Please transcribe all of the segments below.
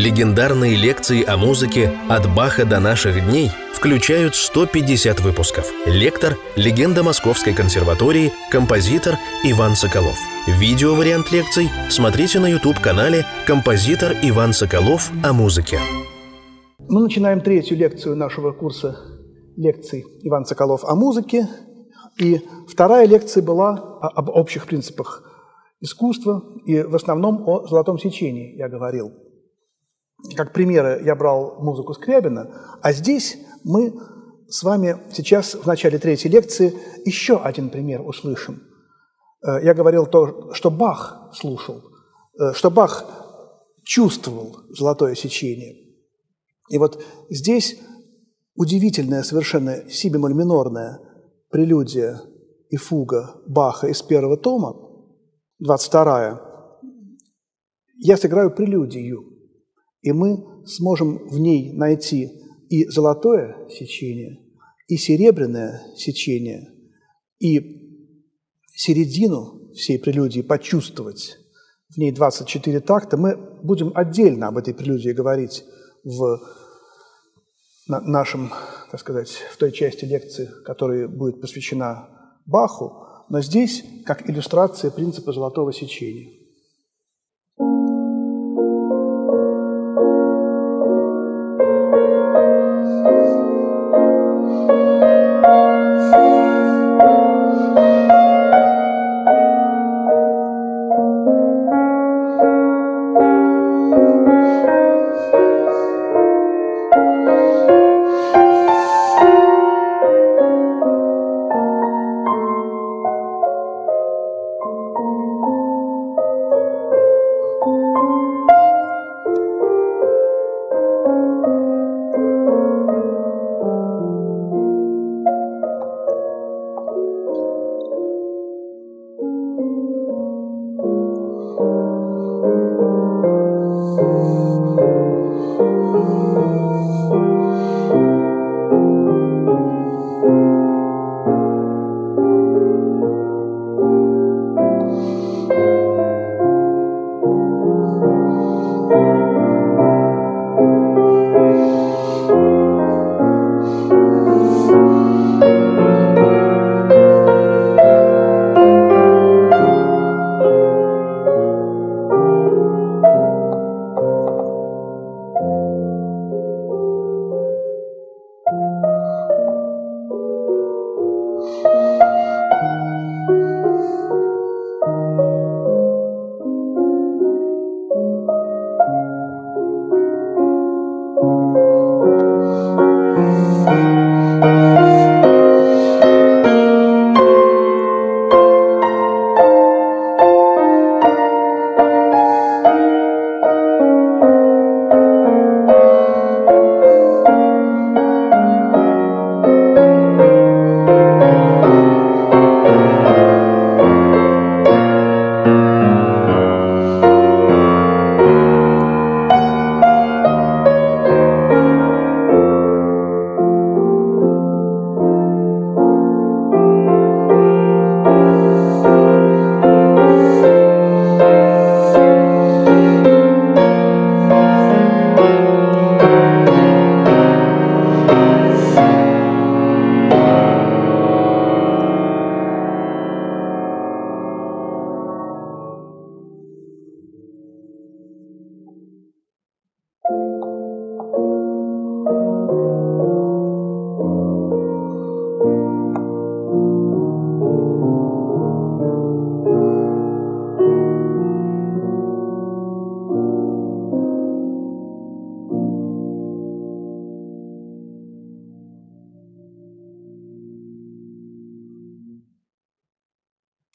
Легендарные лекции о музыке «От Баха до наших дней» включают 150 выпусков. Лектор – легенда Московской консерватории, композитор Иван Соколов. Видео-вариант лекций смотрите на YouTube-канале «Композитор Иван Соколов о музыке». Мы начинаем третью лекцию нашего курса лекций Иван Соколов о музыке. И вторая лекция была об общих принципах искусства и в основном о золотом сечении я говорил. Как примеры я брал музыку Скрябина, а здесь мы с вами сейчас в начале третьей лекции еще один пример услышим. Э, я говорил то, что Бах слушал, э, что Бах чувствовал золотое сечение. И вот здесь удивительная совершенно си минорная прелюдия и фуга Баха из первого тома, 22 я сыграю прелюдию, и мы сможем в ней найти и золотое сечение, и серебряное сечение, и середину всей прелюдии почувствовать. В ней 24 такта. Мы будем отдельно об этой прелюдии говорить в нашем, так сказать, в той части лекции, которая будет посвящена Баху, но здесь как иллюстрация принципа золотого сечения.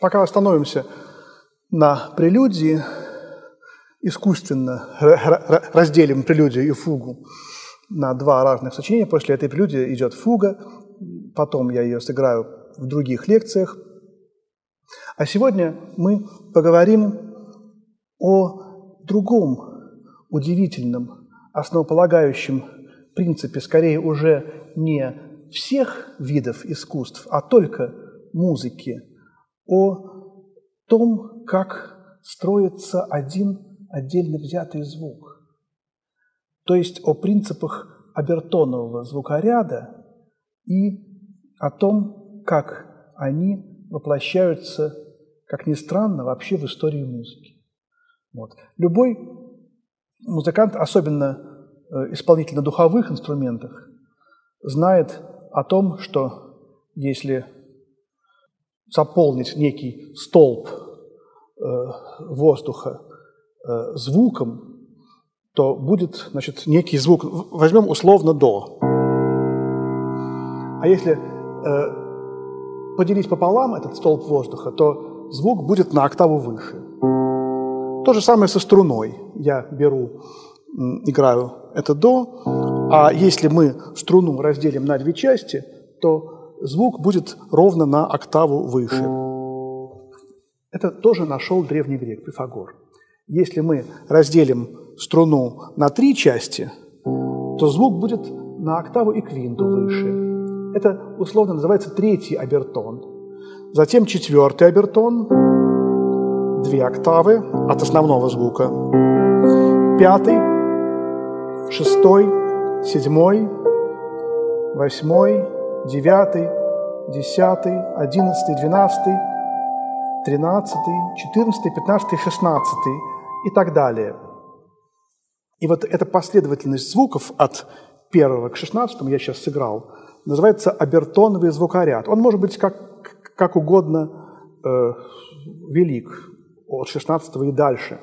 Пока остановимся на прелюдии, искусственно разделим прелюдию и фугу на два разных сочинения. После этой прелюдии идет фуга, потом я ее сыграю в других лекциях. А сегодня мы поговорим о другом удивительном, основополагающем принципе, скорее уже не всех видов искусств, а только музыки – о том, как строится один отдельно взятый звук. то есть о принципах обертонового звукоряда и о том, как они воплощаются, как ни странно, вообще в истории музыки. Вот. Любой музыкант, особенно э, исполнитель на духовых инструментах, знает о том, что если заполнить некий столб э, воздуха э, звуком, то будет значит, некий звук, возьмем условно «до». А если э, поделить пополам этот столб воздуха, то звук будет на октаву выше. То же самое со струной. Я беру, играю это «до», а если мы струну разделим на две части, то звук будет ровно на октаву выше. Это тоже нашел древний грек Пифагор. Если мы разделим струну на три части, то звук будет на октаву и квинту выше. Это условно называется третий обертон. Затем четвертый обертон, две октавы от основного звука. Пятый, шестой, седьмой, восьмой, девятый, десятый, одиннадцатый, двенадцатый, тринадцатый, четырнадцатый, пятнадцатый, шестнадцатый и так далее. И вот эта последовательность звуков от первого к шестнадцатому, я сейчас сыграл, называется обертоновый звукоряд. Он может быть как, как угодно э, велик, от шестнадцатого и дальше.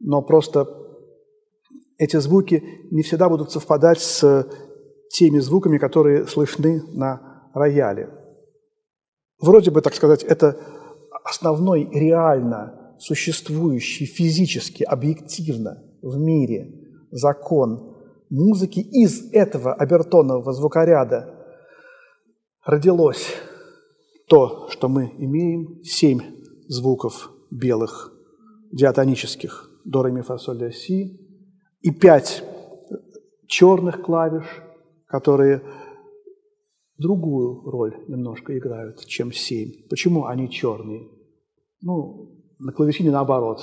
Но просто эти звуки не всегда будут совпадать с теми звуками, которые слышны на рояле. Вроде бы, так сказать, это основной реально существующий физически, объективно в мире закон музыки из этого обертонового звукоряда родилось то, что мы имеем, семь звуков белых диатонических до, ре, ми, фа, соль, ля, си, и пять черных клавиш, которые другую роль немножко играют, чем семь. Почему они черные? Ну, на клавишине наоборот,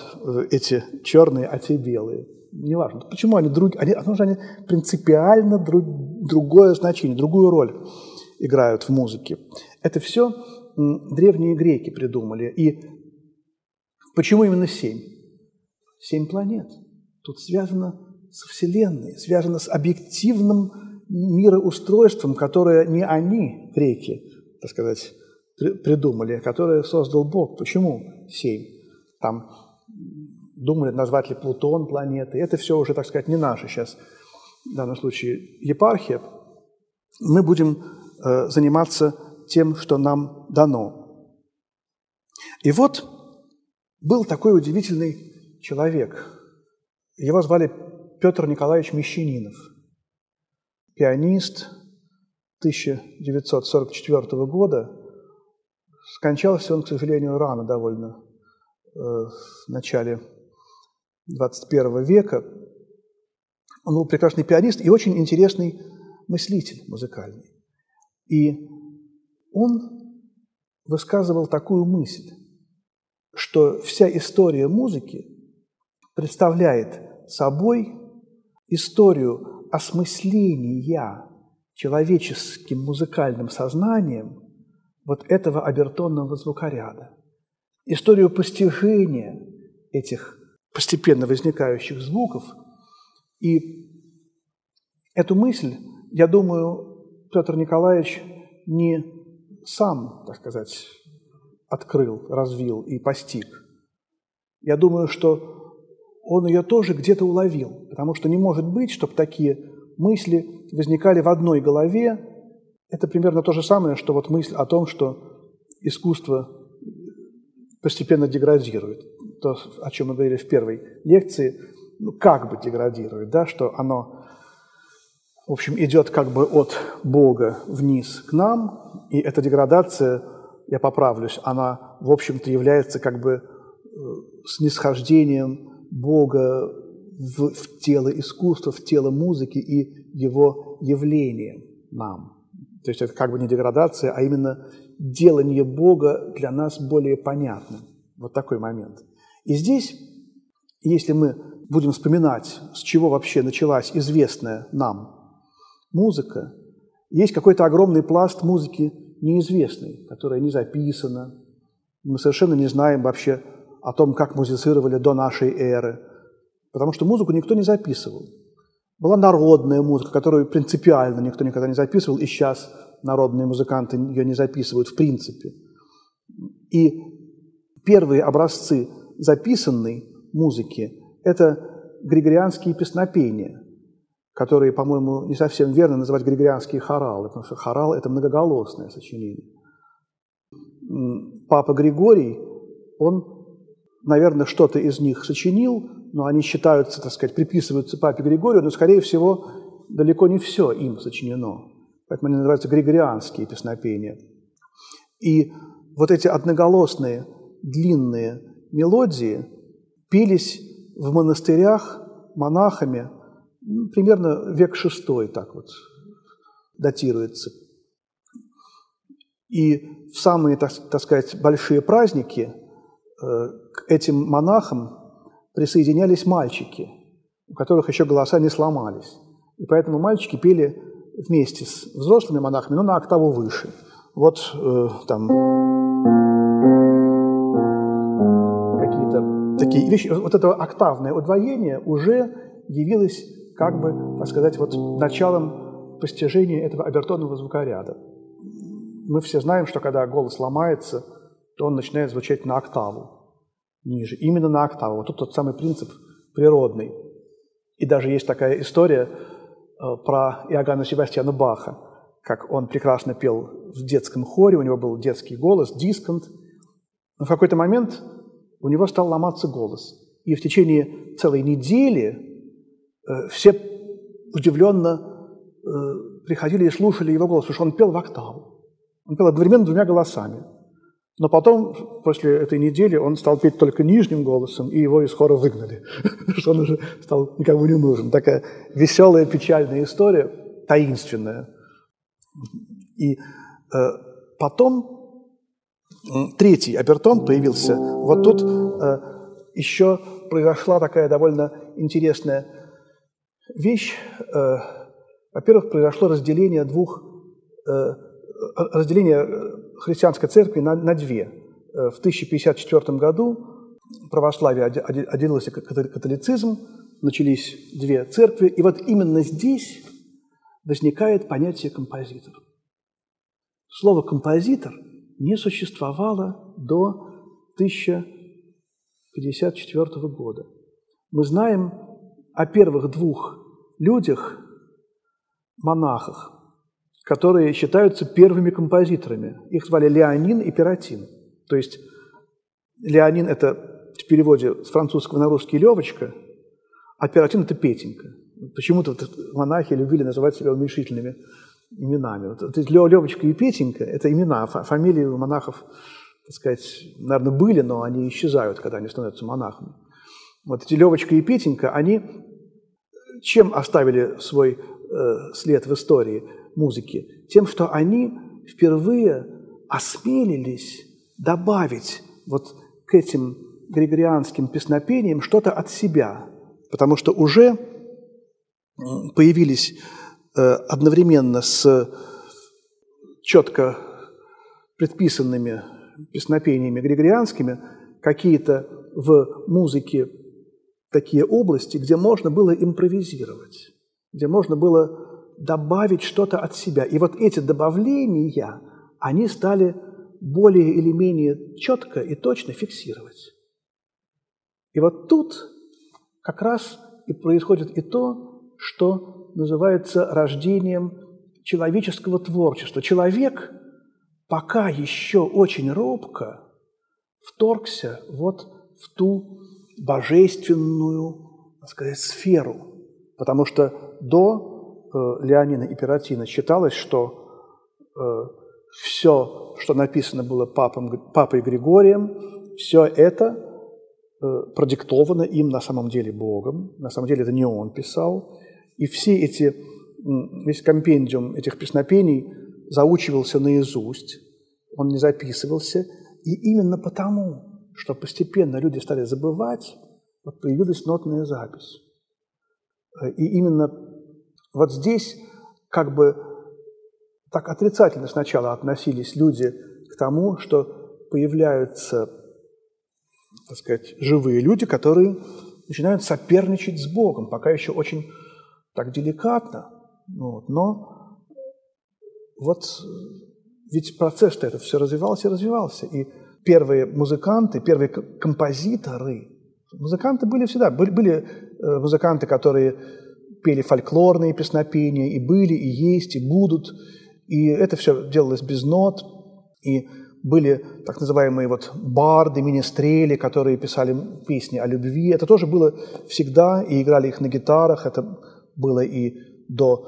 эти черные, а те белые. Неважно. Почему они другие? Они, потому что они принципиально друг, другое значение, другую роль играют в музыке. Это все древние греки придумали. И почему именно семь? Семь планет. Тут связано со Вселенной, связано с объективным мироустройством, которое не они, греки, так сказать, придумали, которое создал Бог. Почему семь? Там думали, назвать ли Плутон планетой. Это все уже, так сказать, не наше сейчас, в данном случае, епархия. Мы будем э, заниматься тем, что нам дано. И вот был такой удивительный человек. Его звали Петр Николаевич Мещанинов, пианист 1944 года. Скончался он, к сожалению, рано довольно, э, в начале 21 века. Он был прекрасный пианист и очень интересный мыслитель музыкальный. И он высказывал такую мысль, что вся история музыки представляет собой историю осмысления человеческим музыкальным сознанием вот этого обертонного звукоряда, историю постижения этих постепенно возникающих звуков. И эту мысль, я думаю, Петр Николаевич не сам, так сказать, открыл, развил и постиг. Я думаю, что он ее тоже где-то уловил, потому что не может быть, чтобы такие мысли возникали в одной голове. Это примерно то же самое, что вот мысль о том, что искусство постепенно деградирует. То, о чем мы говорили в первой лекции, ну, как бы деградирует, да, что оно, в общем, идет как бы от Бога вниз к нам, и эта деградация, я поправлюсь, она, в общем-то, является как бы э, снисхождением Бога в, в тело искусства, в тело музыки и его явлением нам. То есть это как бы не деградация, а именно делание Бога для нас более понятным. Вот такой момент. И здесь, если мы будем вспоминать, с чего вообще началась известная нам музыка, есть какой-то огромный пласт музыки неизвестной, которая не записана. Мы совершенно не знаем вообще о том, как музицировали до нашей эры, потому что музыку никто не записывал. Была народная музыка, которую принципиально никто никогда не записывал, и сейчас народные музыканты ее не записывают в принципе. И первые образцы записанной музыки – это григорианские песнопения, которые, по-моему, не совсем верно называть григорианские хоралы, потому что хорал – это многоголосное сочинение. Папа Григорий, он, наверное, что-то из них сочинил, но они считаются, так сказать, приписываются папе Григорию, но, скорее всего, далеко не все им сочинено. Поэтому они называются григорианские песнопения. И вот эти одноголосные, длинные мелодии пелись в монастырях монахами, ну, примерно век шестой так вот датируется. И в самые, так, так сказать, большие праздники к этим монахам присоединялись мальчики, у которых еще голоса не сломались. И поэтому мальчики пели вместе с взрослыми монахами, но на октаву выше. Вот э, там какие-то такие вещи. Вот это октавное удвоение уже явилось, как бы, так сказать, вот началом постижения этого обертонного звукоряда. Мы все знаем, что когда голос ломается, то он начинает звучать на октаву ниже, именно на октаву. Вот тут тот самый принцип природный. И даже есть такая история – Э, про Иоганна Себастьяна Баха, как он прекрасно пел в детском хоре, у него был детский голос, дисконт. Но в какой-то момент у него стал ломаться голос. И в течение целой недели э, все удивленно э, приходили и слушали его голос, потому что он пел в октаву. Он пел одновременно двумя голосами. Но потом, после этой недели, он стал петь только нижним голосом, и его из хора выгнали, что он уже стал никому не нужен. Такая веселая, печальная история, таинственная. И э, потом третий обертон появился. Вот тут э, еще произошла такая довольно интересная вещь. Э, во-первых, произошло разделение двух, э, разделение христианской церкви на, на две. Э, в 1054 году православие отделилось от католицизм, начались две церкви, и вот именно здесь возникает понятие композитор. Слово композитор не существовало до 1054 года. Мы знаем о первых двух людях, монахах, которые считаются первыми композиторами. Их звали Леонин и Пиратин. То есть Леонин – это в переводе с французского на русский «Левочка», а Пиратин – это Петенька. Почему-то монахи любили называть себя уменьшительными именами. Вот, Левочка и Петенька – это имена, фамилии у монахов, так сказать, наверное, были, но они исчезают, когда они становятся монахами. Вот эти Левочка и Петенька, они чем оставили свой э, след в истории – музыки? Тем, что они впервые осмелились добавить вот к этим григорианским песнопениям что-то от себя, потому что уже появились э, одновременно с четко предписанными песнопениями григорианскими какие-то в музыке такие области, где можно было импровизировать, где можно было добавить что-то от себя. И вот эти добавления, они стали более или менее четко и точно фиксировать. И вот тут как раз и происходит и то, что называется рождением человеческого творчества. Человек пока еще очень робко вторгся вот в ту божественную, так сказать, сферу, потому что до Леонина и Пиратина считалось, что э, все, что написано было папом, папой Григорием, все это э, продиктовано им на самом деле Богом, на самом деле это не он писал, и все эти, весь компендиум этих песнопений заучивался наизусть, он не записывался, и именно потому, что постепенно люди стали забывать вот появилась нотная запись. И именно вот здесь как бы так отрицательно сначала относились люди к тому, что появляются, так сказать, живые люди, которые начинают соперничать с Богом, пока еще очень так деликатно. Вот. Но вот ведь процесс-то это все развивался и развивался. И первые музыканты, первые композиторы, музыканты были всегда. Были, были э, музыканты, которые пели фольклорные песнопения, и были, и есть, и будут. И это все делалось без нот. И были так называемые вот барды, министрели, которые писали песни о любви. Это тоже было всегда, и играли их на гитарах. Это было и до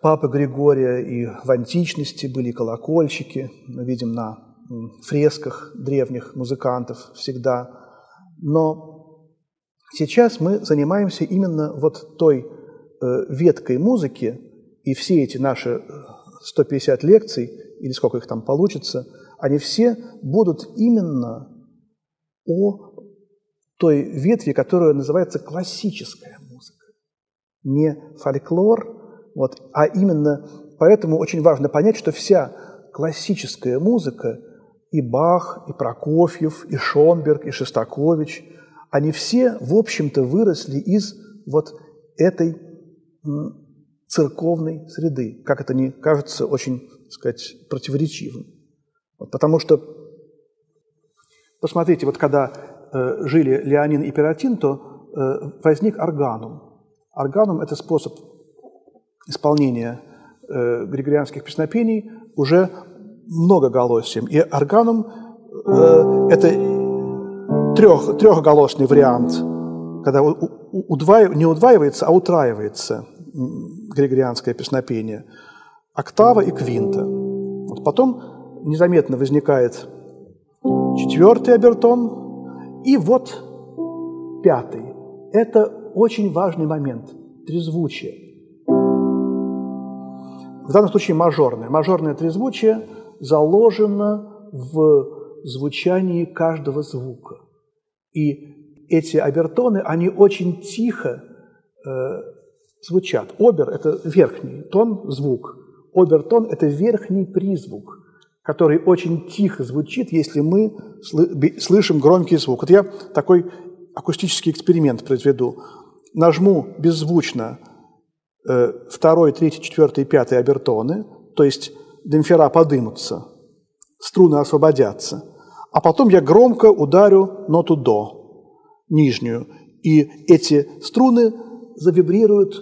Папы Григория, и в античности были колокольчики. Мы видим на фресках древних музыкантов всегда. Но сейчас мы занимаемся именно вот той э, веткой музыки, и все эти наши 150 э, лекций, или сколько их там получится, они все будут именно о той ветви, которая называется классическая музыка. Не фольклор, вот, а именно поэтому очень важно понять, что вся классическая музыка и Бах, и Прокофьев, и Шонберг, и Шестакович, они все, в общем-то, выросли из вот этой церковной среды, как это не кажется очень, так сказать, противоречивым. Вот, потому что, посмотрите, вот когда э, жили Леонин и Пиротин, то э, возник органум. Органум – это способ исполнения э, григорианских песнопений уже многоголосием. И органум э, – это трех, трехголосный вариант, когда удваив, не удваивается, а утраивается григорианское песнопение. Октава и квинта. Вот потом незаметно возникает четвертый обертон, и вот пятый. Это очень важный момент – трезвучие. В данном случае мажорное. Мажорное трезвучие – заложено в звучании каждого звука. И эти обертоны, они очень тихо э, звучат. Обер – это верхний тон, звук. Обертон – это верхний призвук, который очень тихо звучит, если мы слышим громкий звук. Вот я такой акустический эксперимент произведу. Нажму беззвучно э, второй, третий, четвертый, пятый обертоны, то есть демпфера подымутся, струны освободятся, а потом я громко ударю ноту до, нижнюю, и эти струны завибрируют,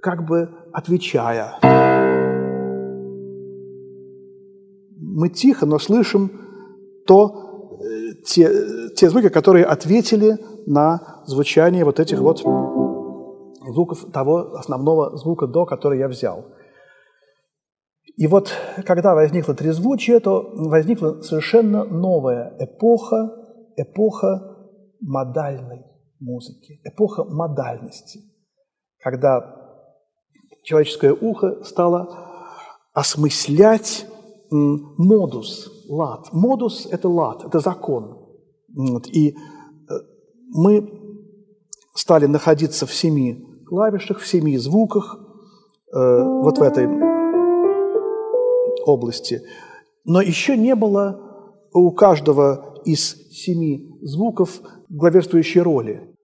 как бы отвечая. Мы тихо, но слышим то, э, те, те звуки, которые ответили на звучание вот этих вот звуков, того основного звука до, который я взял. И вот когда возникло трезвучие, то возникла совершенно новая эпоха, эпоха модальной музыки, эпоха модальности, когда человеческое ухо стало осмыслять модус, лад. Модус – это лад, это закон. И э, мы стали находиться в семи клавишах, в семи звуках, э, вот в этой области. Но еще не было у каждого из семи звуков главенствующей роли.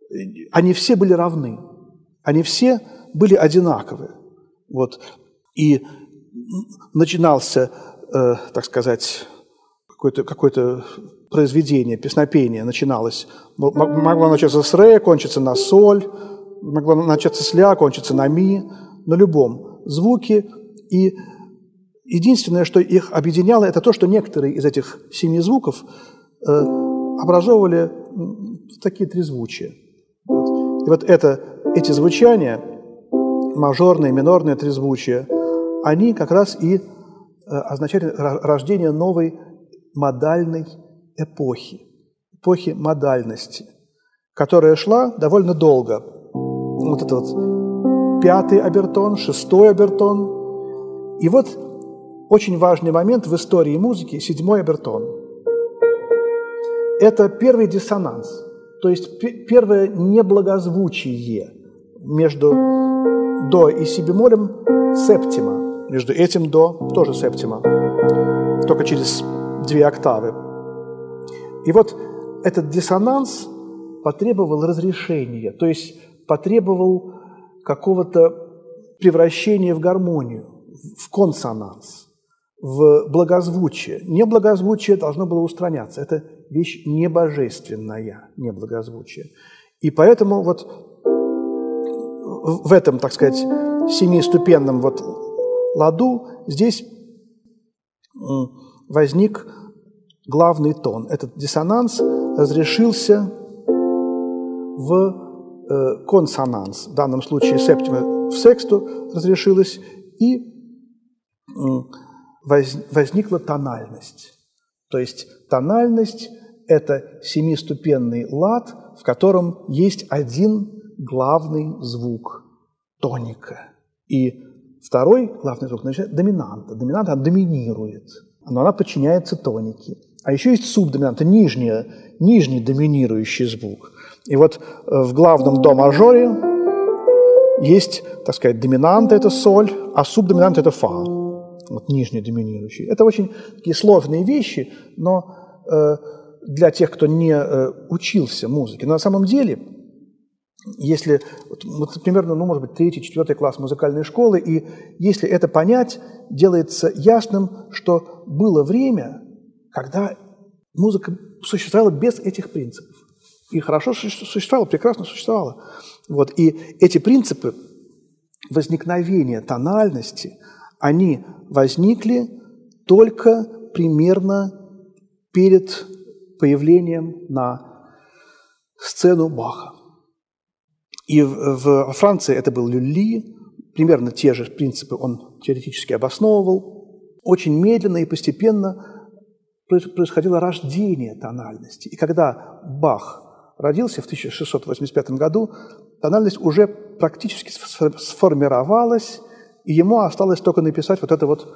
Они все были равны, они все были одинаковы. Вот. И начинался, э, так сказать, какое-то какое произведение, песнопение начиналось. Могло начаться с ре, кончиться на соль, могло начаться с ля, кончиться на ми, на любом звуке. И Единственное, что их объединяло, это то, что некоторые из этих семи звуков э, образовывали такие трезвучия. Вот. И вот это, эти звучания, мажорные, минорные трезвучия, они как раз и э, означали рождение новой модальной эпохи, эпохи модальности, которая шла довольно долго. Вот это вот пятый обертон, шестой обертон. И вот очень важный момент в истории музыки – седьмой обертон. Это первый диссонанс. то есть первое неблагозвучие между до и си бемолем септима. Между этим до тоже септима, только через две октавы. И вот этот диссонанс потребовал разрешения, то есть потребовал какого-то превращения в гармонию, в консонанс, в благозвучие. Неблагозвучие должно было устраняться. Это вещь небожественная, неблагозвучие. И поэтому вот в этом, так сказать, семиступенном вот ладу здесь возник главный тон. Этот диссонанс разрешился в э, консонанс. В данном случае септима в сексту разрешилась, и возникла тональность. То есть тональность – это семиступенный лад, в котором есть один главный звук – тоника. И второй главный звук значит, – доминанта. Доминанта доминирует, но она подчиняется тонике. А еще есть субдоминанта, нижняя, нижний доминирующий звук. И вот э, в главном до мажоре есть, так сказать, доминанта – это соль, а субдоминанта – это фа. Вот нижний доминирующий. Это очень такие сложные вещи, но э, для тех, кто не э, учился музыке. На самом деле, если, вот, вот примерно, ну, может быть, третий, четвертый класс музыкальной школы, и если это понять, делается ясным, что было время, когда музыка существовала без этих принципов. И хорошо существовала, прекрасно существовала. Вот. И эти принципы возникновения тональности, они возникли только примерно перед появлением на сцену Баха. И в Франции это был Люли, примерно те же принципы он теоретически обосновывал. Очень медленно и постепенно происходило рождение тональности. И когда Бах родился в 1685 году, тональность уже практически сформировалась, и ему осталось только написать вот это вот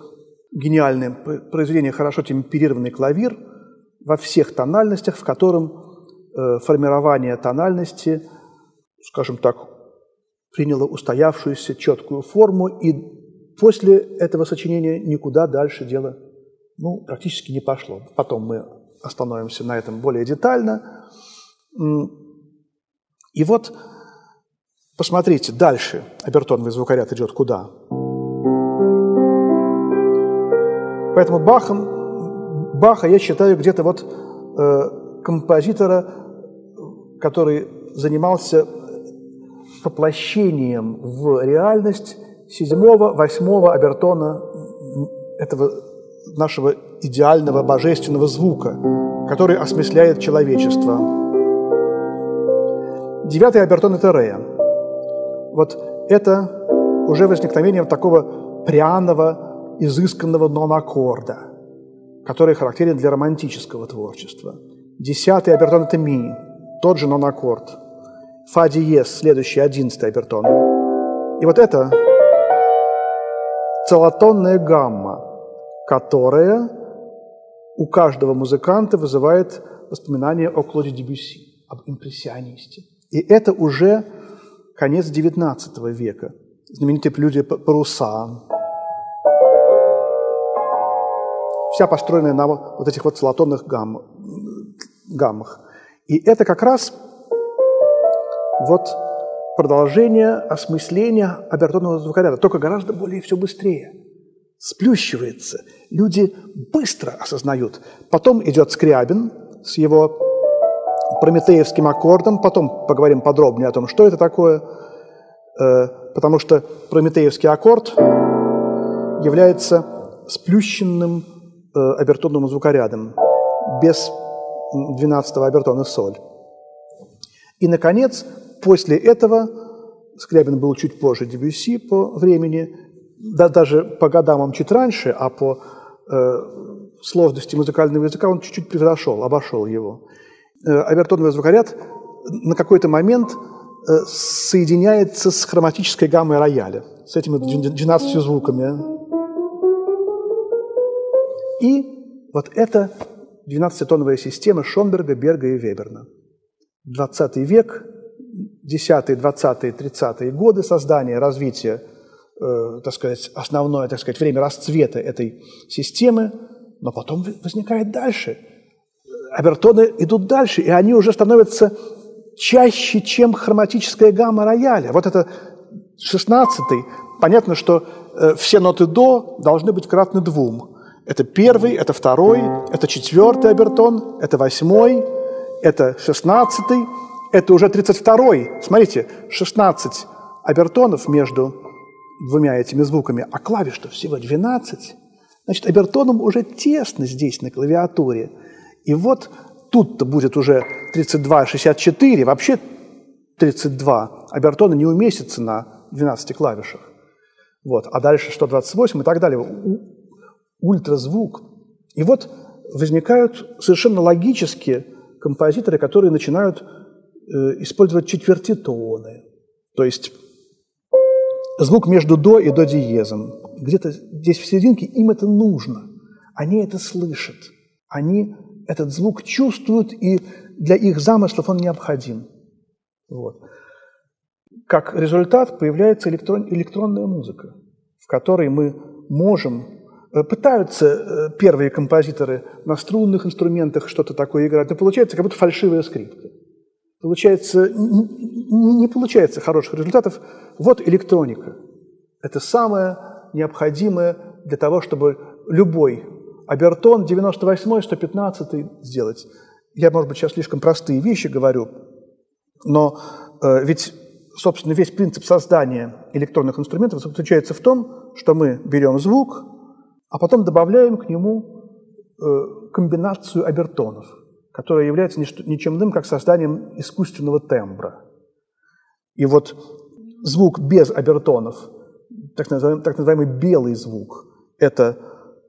гениальное произведение «Хорошо темперированный клавир» во всех тональностях, в котором э, формирование тональности, скажем так, приняло устоявшуюся четкую форму, и после этого сочинения никуда дальше дело ну, практически не пошло. Потом мы остановимся на этом более детально. И вот, посмотрите, дальше обертоновый звукоряд идет куда? Поэтому Бахом, Баха я считаю где-то вот э, композитора, который занимался воплощением в реальность седьмого, восьмого обертона этого нашего идеального божественного звука, который осмысляет человечество. Девятый обертон – это ре. Вот это уже возникновение такого пряного, изысканного нон-аккорда, который характерен для романтического творчества. Десятый обертон – это ми, тот же нон-аккорд. Фа диез, следующий, одиннадцатый обертон. И вот это целотонная гамма, которая у каждого музыканта вызывает воспоминания о Клоде Дебюсси, об импрессионисте. И это уже конец XIX века. Знаменитые прелюдия «Паруса». Вся построенная на вот этих вот целотонных гамм, гаммах. И это как раз вот продолжение осмысления обертонного звукоряда, только гораздо более все быстрее – сплющивается. Люди быстро осознают. Потом идет Скрябин с его прометеевским аккордом. Потом поговорим подробнее о том, что это такое. Э, потому что прометеевский аккорд является сплющенным э, обертонным звукорядом без 12-го обертона соль. И, наконец, после этого Скрябин был чуть позже Дебюсси по времени – да, даже по годам он чуть раньше, а по э, сложности музыкального языка он чуть-чуть превзошел, обошел его. Э, обертоновый звукоряд на какой-то момент э, соединяется с хроматической гаммой рояля, с этими 12 звуками. И вот это 12-тоновая система Шонберга, Берга и Веберна. 20 век, 10-е, 20-е, 30-е годы создания, развития, э, так сказать, основное, так сказать, время расцвета этой системы, но потом возникает дальше. Обертоны идут дальше, и они уже становятся чаще, чем хроматическая гамма рояля. Вот это 16-й. Понятно, что э, все ноты до должны быть кратны двум. Это первый, это второй, это четвертый обертон, это восьмой, это шестнадцатый, это уже тридцать второй. Смотрите, 16 обертонов между двумя этими звуками, а клавиш-то всего 12. Значит, обертоном уже тесно здесь на клавиатуре. И вот тут-то будет уже 32, 64, вообще 32. Обертона не уместится на 12 клавишах. Вот. А дальше 128 и так далее. Ультразвук. И вот возникают совершенно логические композиторы, которые начинают э, использовать четвертитоны. То есть звук между до и до диезом. Где-то здесь в серединке им это нужно. Они это слышат. Они этот звук чувствуют, и для их замыслов он необходим. Вот. Как результат появляется электрон, электронная музыка, в которой мы можем э, Пытаются э, первые композиторы на струнных инструментах что-то такое играть, но получается как будто фальшивая скрипка. Получается, не получается хороших результатов. Вот электроника. Это самое необходимое для того, чтобы любой обертон 98 115 сделать. Я, может быть, сейчас слишком простые вещи говорю, но э, ведь собственно, весь принцип создания электронных инструментов заключается в том, что мы берем звук, а потом добавляем к нему э, комбинацию обертонов, которая является ничем иным, как созданием искусственного тембра. И вот звук без обертонов, так называемый, так называемый белый звук, это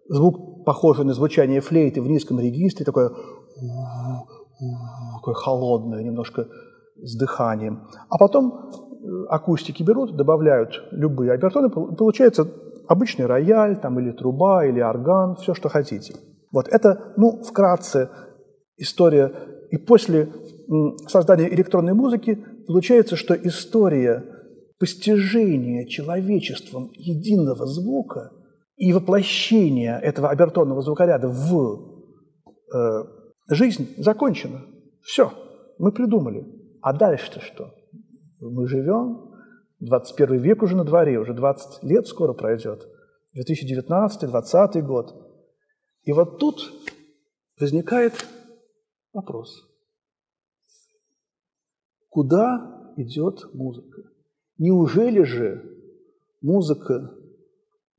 звук, похожий на звучание флейты в низком регистре, такое, такое холодное, немножко с дыханием. А потом э, акустики берут, добавляют любые обертоны, получается обычный рояль там, или труба, или орган, все, что хотите. Вот это, ну, вкратце история. И после создания электронной музыки получается, что история постижения человечеством единого звука и воплощения этого обертонного звукоряда в э, жизнь закончена. Все, мы придумали. А дальше-то что? Мы живем, 21 век уже на дворе, уже 20 лет скоро пройдет, 2019-2020 год. И вот тут возникает вопрос. Куда идет музыка? Неужели же музыка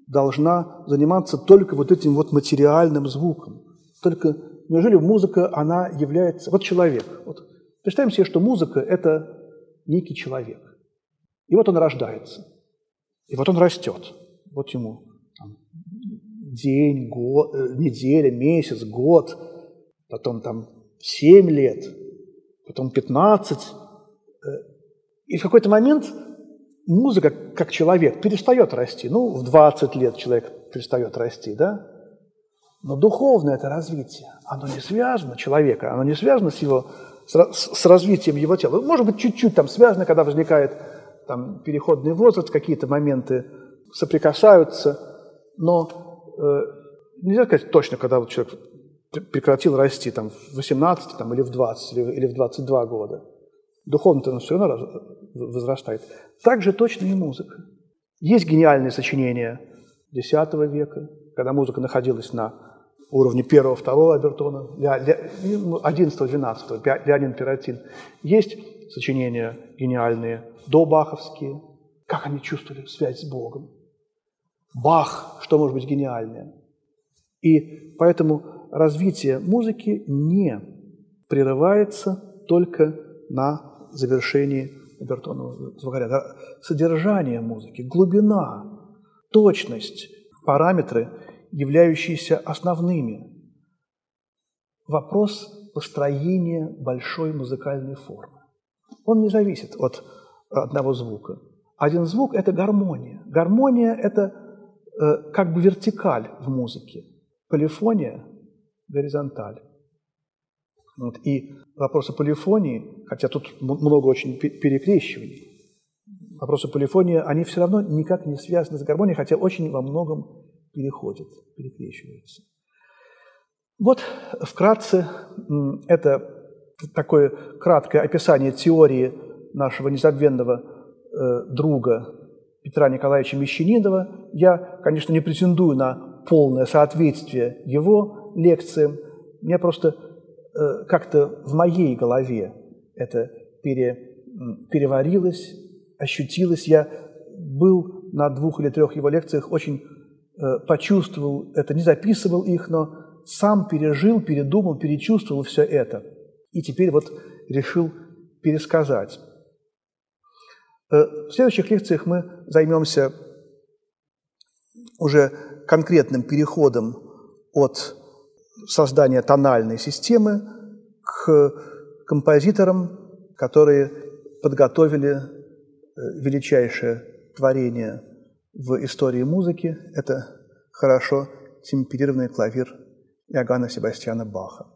должна заниматься только вот этим вот материальным звуком? Только неужели музыка, она является... Вот человек, вот Представим себе, что музыка – это некий человек. И вот он рождается. И вот он растет. Вот ему там, день, год, э, неделя, месяц, год, потом там 7 лет, потом 15. Э, и в какой-то момент музыка, как человек, перестает расти. Ну, в 20 лет человек перестает расти, да? Но духовное это развитие, оно не связано человека, оно не связано с его с, развитием его тела. Может быть, чуть-чуть там связано, когда возникает там, переходный возраст, какие-то моменты соприкасаются, но э, нельзя сказать точно, когда вот человек прекратил расти там, в 18 там, или в 20 или, или в 22 года. Духовно-то он все равно возрастает. Так же точно и музыка. Есть гениальные сочинения X века, когда музыка находилась на уровне первого, второго обертона, 11, 12, ну, Леонид Пиротин. Есть сочинения гениальные, добаховские, как они чувствовали связь с Богом. Бах, что может быть гениальнее. И поэтому развитие музыки не прерывается только на завершении обертонного звукоряда. Содержание музыки, глубина, точность, параметры – являющиеся основными. Вопрос построения большой музыкальной формы. Он не зависит от одного звука. Один звук – это гармония. Гармония – это э, как бы вертикаль в музыке. Полифония – горизонталь. Вот. И вопросы полифонии, хотя тут много очень перекрещиваний, вопросы полифонии, они все равно никак не связаны с гармонией, хотя очень во многом переходят, перекрещиваются. Вот вкратце это такое краткое описание теории нашего незабвенного э, друга Петра Николаевича Мещанинова. Я, конечно, не претендую на полное соответствие его лекциям. Мне просто как-то в моей голове это пере, переварилось, ощутилось. Я был на двух или трех его лекциях, очень э, почувствовал это, не записывал их, но сам пережил, передумал, перечувствовал все это. И теперь вот решил пересказать. Э, в следующих лекциях мы займемся уже конкретным переходом от создания тональной системы к композиторам, которые подготовили э, величайшее творение в истории музыки. Это хорошо темперированный клавир Иоганна Себастьяна Баха.